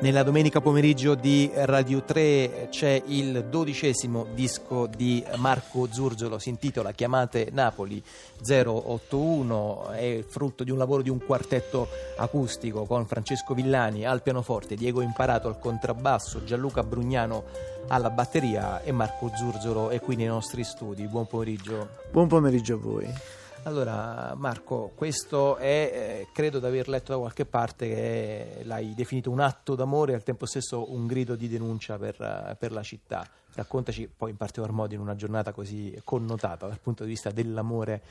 Nella domenica pomeriggio di Radio 3 c'è il dodicesimo disco di Marco Zurzolo, si intitola Chiamate Napoli 081, è frutto di un lavoro di un quartetto acustico con Francesco Villani al pianoforte, Diego Imparato al contrabbasso, Gianluca Brugnano alla batteria e Marco Zurzolo è qui nei nostri studi. Buon pomeriggio. Buon pomeriggio a voi. Allora, Marco, questo è, eh, credo di aver letto da qualche parte che l'hai definito un atto d'amore e al tempo stesso un grido di denuncia per, eh, per la città. Raccontaci poi in particolar modo in una giornata così connotata dal punto di vista dell'amore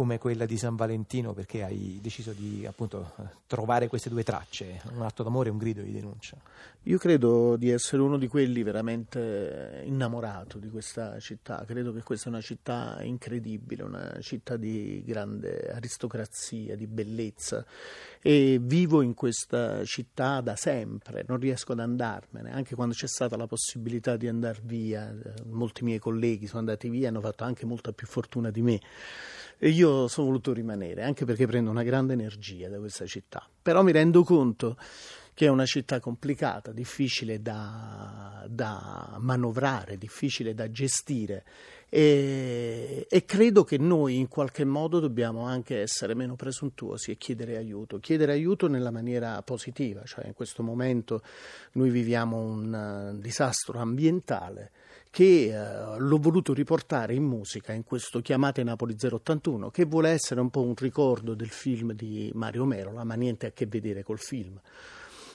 come quella di San Valentino perché hai deciso di appunto trovare queste due tracce, un atto d'amore e un grido di denuncia? Io credo di essere uno di quelli veramente innamorato di questa città, credo che questa è una città incredibile, una città di grande aristocrazia, di bellezza e vivo in questa città da sempre, non riesco ad andarmene, anche quando c'è stata la possibilità di andare via, molti miei colleghi sono andati via, hanno fatto anche molta più fortuna di me. E io sono voluto rimanere, anche perché prendo una grande energia da questa città. Però mi rendo conto che è una città complicata, difficile da, da manovrare, difficile da gestire e, e, credo che noi in qualche modo dobbiamo anche essere meno presuntuosi e chiedere aiuto, chiedere aiuto nella maniera positiva, cioè in questo momento noi viviamo un uh, disastro ambientale che eh, l'ho voluto riportare in musica in questo Chiamate Napoli 081, che vuole essere un po' un ricordo del film di Mario Merola, ma niente a che vedere col film.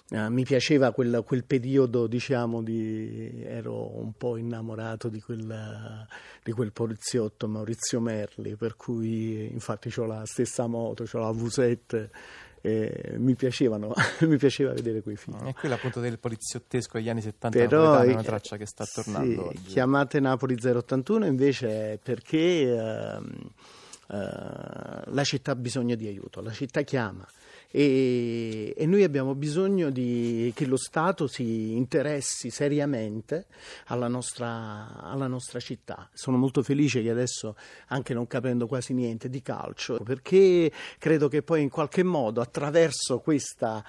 Uh, mi piaceva quel, quel periodo, diciamo, di, ero un po' innamorato di, quella, di, quel poliziotto Maurizio Merli, per cui infatti ho la stessa moto, ho la V7 eh, mi piacevano, mi piaceva vedere quei film. E quella appunto del poliziottesco degli anni 70 Però, è una traccia che sta tornando sì, Chiamate Napoli 081 invece perché eh, eh, la città ha bisogno di aiuto, la città chiama e, e noi abbiamo bisogno di, che lo Stato si interessi seriamente alla nostra, alla nostra città. Sono molto felice che adesso, anche non capendo quasi niente di calcio, perché credo che poi in qualche modo attraverso questa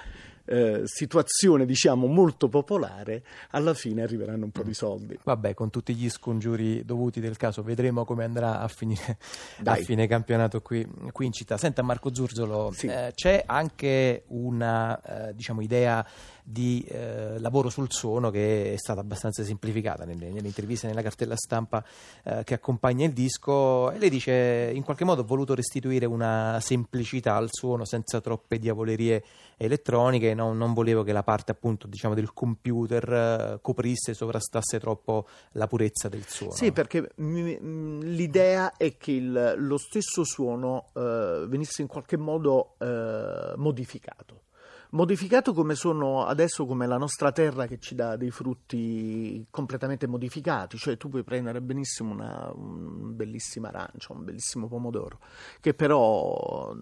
eh, situazione diciamo molto popolare, alla fine arriveranno un po' di soldi. Vabbè, con tutti gli scongiuri dovuti del caso, vedremo come andrà a finire a fine campionato qui, qui, in città. Senta Marco Zurzolo, sì. eh, c'è anche una eh, diciamo, idea di eh, lavoro sul suono che è stata abbastanza semplificata nelle, nelle interviste, nella cartella stampa eh, che accompagna il disco e lei dice in qualche modo ho voluto restituire una semplicità al suono senza troppe diavolerie elettroniche, no, non volevo che la parte appunto diciamo del computer eh, coprisse sovrastasse troppo la purezza del suono. Sì, perché m- l'idea è che il, lo stesso suono eh, venisse in qualche modo eh, modificato modificato come sono adesso come la nostra terra che ci dà dei frutti completamente modificati, cioè tu puoi prendere benissimo una un bellissima arancia, un bellissimo pomodoro, che però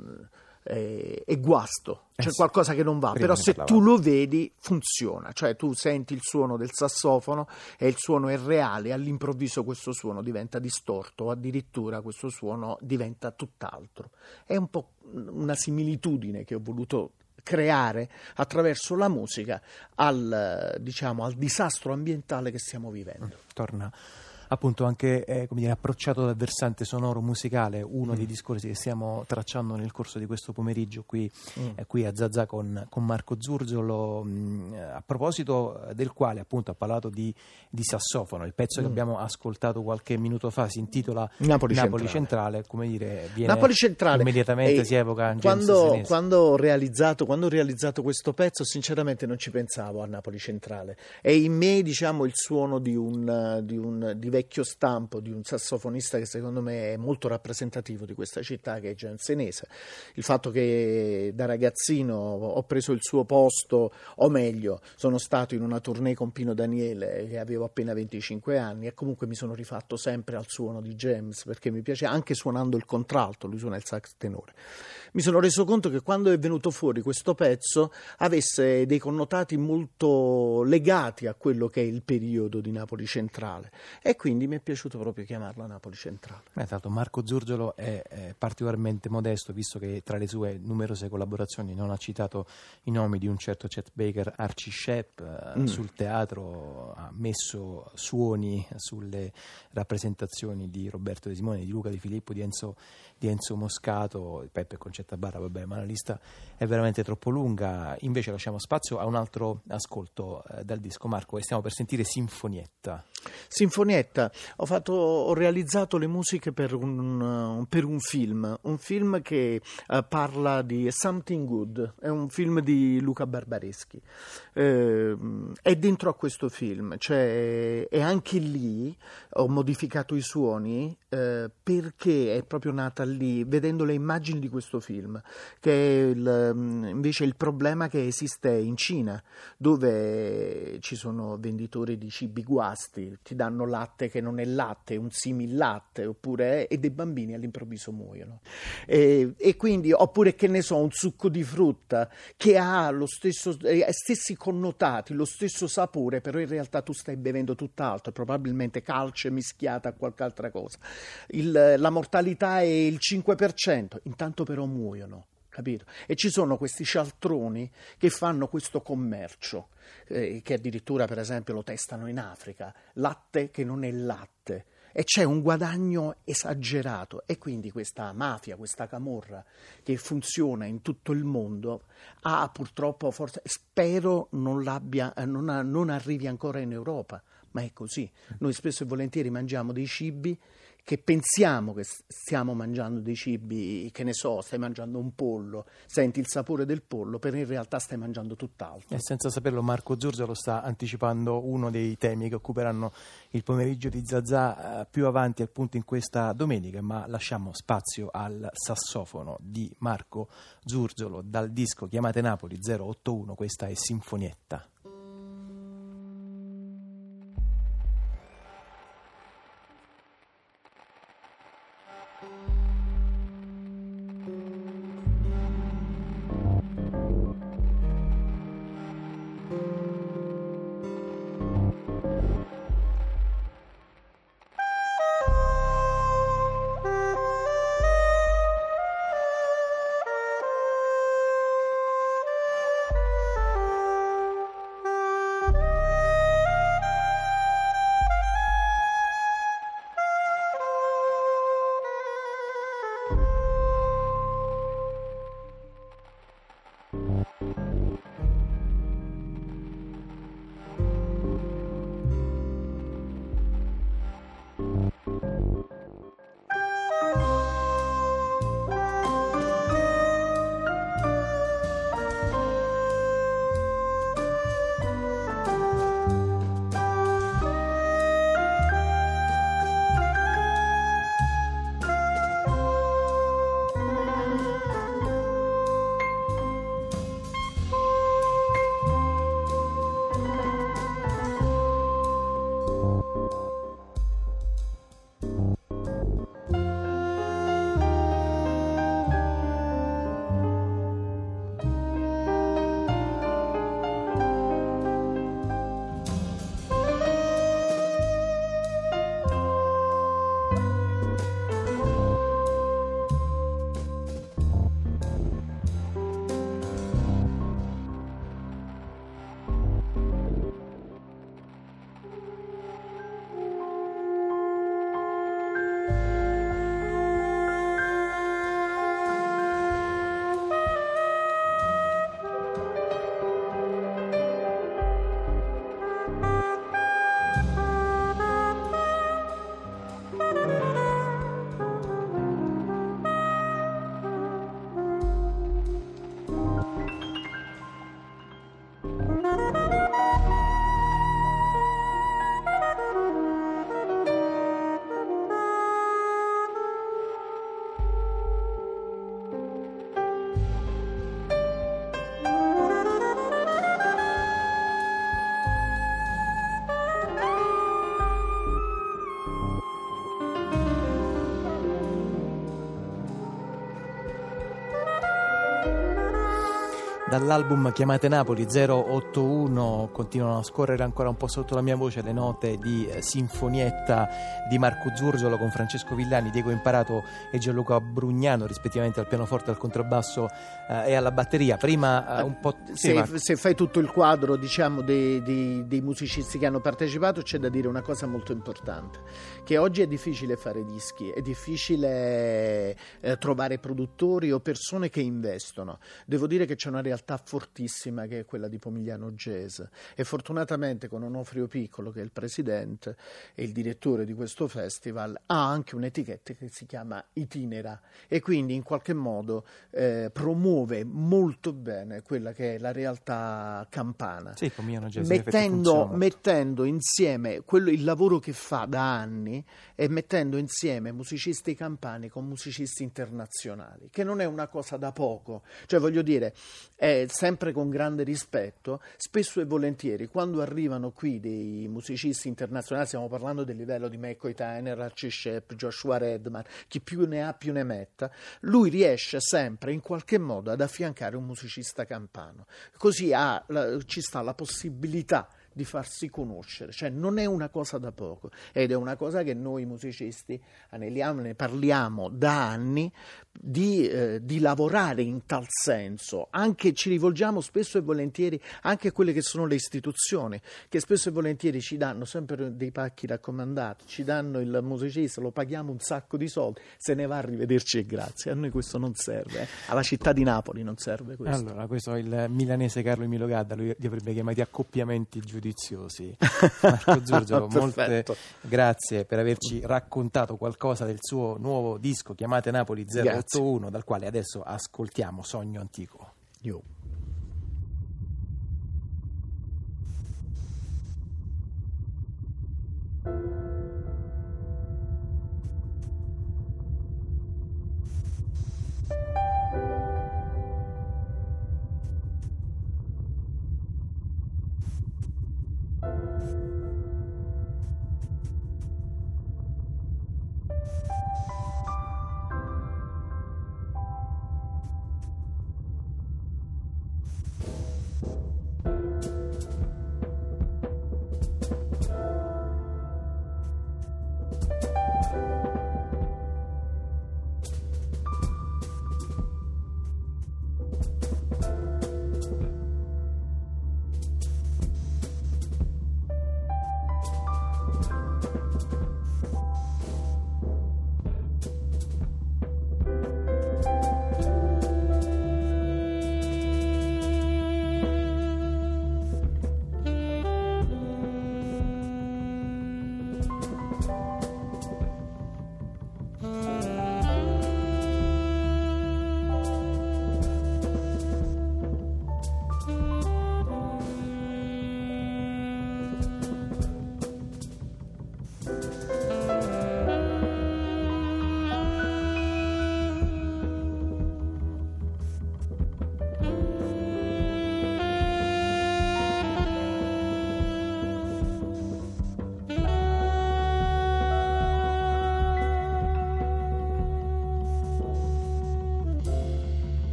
è, è guasto, c'è eh sì, qualcosa che non va, però se tu lo vedi funziona, cioè tu senti il suono del sassofono e il suono è reale, all'improvviso questo suono diventa distorto addirittura questo suono diventa tutt'altro. È un po' una similitudine che ho voluto creare attraverso la musica al, diciamo, al disastro ambientale che stiamo vivendo. Torna appunto anche eh, dire, approcciato dal versante sonoro musicale, uno mm. dei discorsi che stiamo tracciando nel corso di questo pomeriggio qui, mm. eh, qui a Zazà con, con Marco Zurzolo, mh, mm, a proposito del quale appunto ha parlato di, di sassofono, il pezzo mm. che abbiamo ascoltato qualche minuto fa si intitola Napoli, Napoli Centrale. Centrale, come dire, viene Napoli Centrale. immediatamente e si evoca quando, quando, ho realizzato, quando ho realizzato questo pezzo sinceramente non ci pensavo a Napoli Centrale, è in me diciamo il suono di un, di un di vecchio stampo di un sassofonista che secondo me è molto rappresentativo di questa città che è Giansenese. Il fatto che da ragazzino ho preso il suo posto, o meglio, sono stato in una tournée con Pino Daniele che avevo appena 25 anni e comunque mi sono rifatto sempre al suono di James perché mi piace anche suonando il contralto, lui suona il sax tenore. Mi sono reso conto che quando è venuto fuori questo pezzo avesse dei connotati molto legati a quello che è il periodo di Napoli centrale e quindi mi è piaciuto proprio chiamarla Napoli Centrale. Beh, l'altro Marco Zurgiolo è, è, particolarmente modesto, visto che tra le sue numerose collaborazioni non ha citato i nomi di un certo Chet Baker, Archie Shep, eh, mm. sul teatro ha messo suoni sulle rappresentazioni di Roberto De Simone, di Luca Di Filippo, di Enzo, di Enzo Moscato, Peppe Concetta Barra, vabbè, ma la lista è veramente troppo lunga. Invece lasciamo spazio a un altro ascolto eh, dal disco Marco e stiamo per sentire Sinfonietta. Sinfonietta, ho, fatto, ho realizzato le musiche per un, per un, film, un film che uh, parla di Something Good, è un film di Luca Barbareschi. Eh, è dentro a questo film, cioè, e anche lì ho modificato i suoni eh, perché è proprio nata lì, vedendo le immagini di questo film, che è il, invece il problema che esiste in Cina, dove ci sono venditori di cibi guasti, ti danno latte che non è latte, un simil latte, oppure, e dei bambini all'improvviso muoiono. E, e, quindi, oppure che ne so, un succo di frutta che ha lo stesso, eh, stessi connotati, lo stesso sapore, però in realtà tu stai bevendo tutt'altro, probabilmente calce mischiata a qualche altra cosa. Il, la mortalità è il 5%, intanto però muoiono. Capito? E ci sono questi cialtroni che fanno questo commercio, eh, che addirittura per esempio lo testano in Africa, latte che non è latte. E c'è un guadagno esagerato e quindi questa mafia, questa camorra che funziona in tutto il mondo ha purtroppo, forse, spero non, eh, non, non arrivi ancora in Europa, ma è così. Noi spesso e volentieri mangiamo dei cibi che pensiamo che stiamo mangiando dei cibi, che ne so, stai mangiando un pollo, senti il sapore del pollo, però in realtà stai mangiando tutt'altro. E senza saperlo Marco Giorgio lo sta anticipando uno dei temi che occuperanno il pomeriggio di Zazà eh, più avanti appunto in questa domenica, ma lasciamo spazio al sassofono di Marco Zurgiolo dal disco Chiamate Napoli 081, questa è Sinfonietta. Dall'album Chiamate Napoli 081 continuano a scorrere ancora un po' sotto la mia voce le note di eh, Sinfonietta di Marco Zurgiolo con Francesco Villani, Diego Imparato e Gianluca Brugnano rispettivamente al pianoforte, al contrabbasso eh, e alla batteria. Prima eh, un po'... Sì, se, se, fai tutto il quadro diciamo, dei, dei, dei musicisti che hanno partecipato c'è da dire una cosa molto importante, che oggi è difficile fare dischi, è difficile eh, trovare produttori o persone che investono. Devo dire che c'è una realtà realtà fortissima che è quella di Pomigliano Jazz. E fortunatamente con Onofrio Piccolo che è il presidente e il direttore di questo festival ha anche un'etichetta che si chiama Itinera e quindi in qualche modo eh, promuove molto bene quella che è la realtà campana. Sì, Jazz mettendo, mettendo insieme quello, il lavoro che fa da anni e mettendo insieme musicisti campani con musicisti internazionali che non è una cosa da poco. Cioè voglio dire è sempre con grande rispetto, spesso e volentieri quando arrivano qui dei musicisti internazionali, stiamo parlando del livello di McCoy Tyner, Archie Shep, Joshua Redman, chi più ne ha più ne metta, lui riesce sempre in qualche modo ad affiancare un musicista campano, così ha, ci sta la possibilità di farsi conoscere, cioè non è una cosa da poco ed è una cosa che noi musicisti aneliamo, ne parliamo da anni di, eh, di, lavorare in tal senso, anche ci rivolgiamo spesso e volentieri anche a quelle che sono le istituzioni, che spesso e volentieri ci danno sempre dei pacchi raccomandati, ci danno il musicista, lo paghiamo un sacco di soldi, se ne va a rivederci e grazie, a noi questo non serve, eh. alla città di Napoli non serve questo. Allora, questo è il milanese Carlo Emilio Gadda, lui li avrebbe chiamati accoppiamenti giudiziosi. Marco Giorgio, molte grazie per averci raccontato qualcosa del suo nuovo disco, chiamate Napoli Grazie. 1, dal quale adesso ascoltiamo Sogno Antico. Io.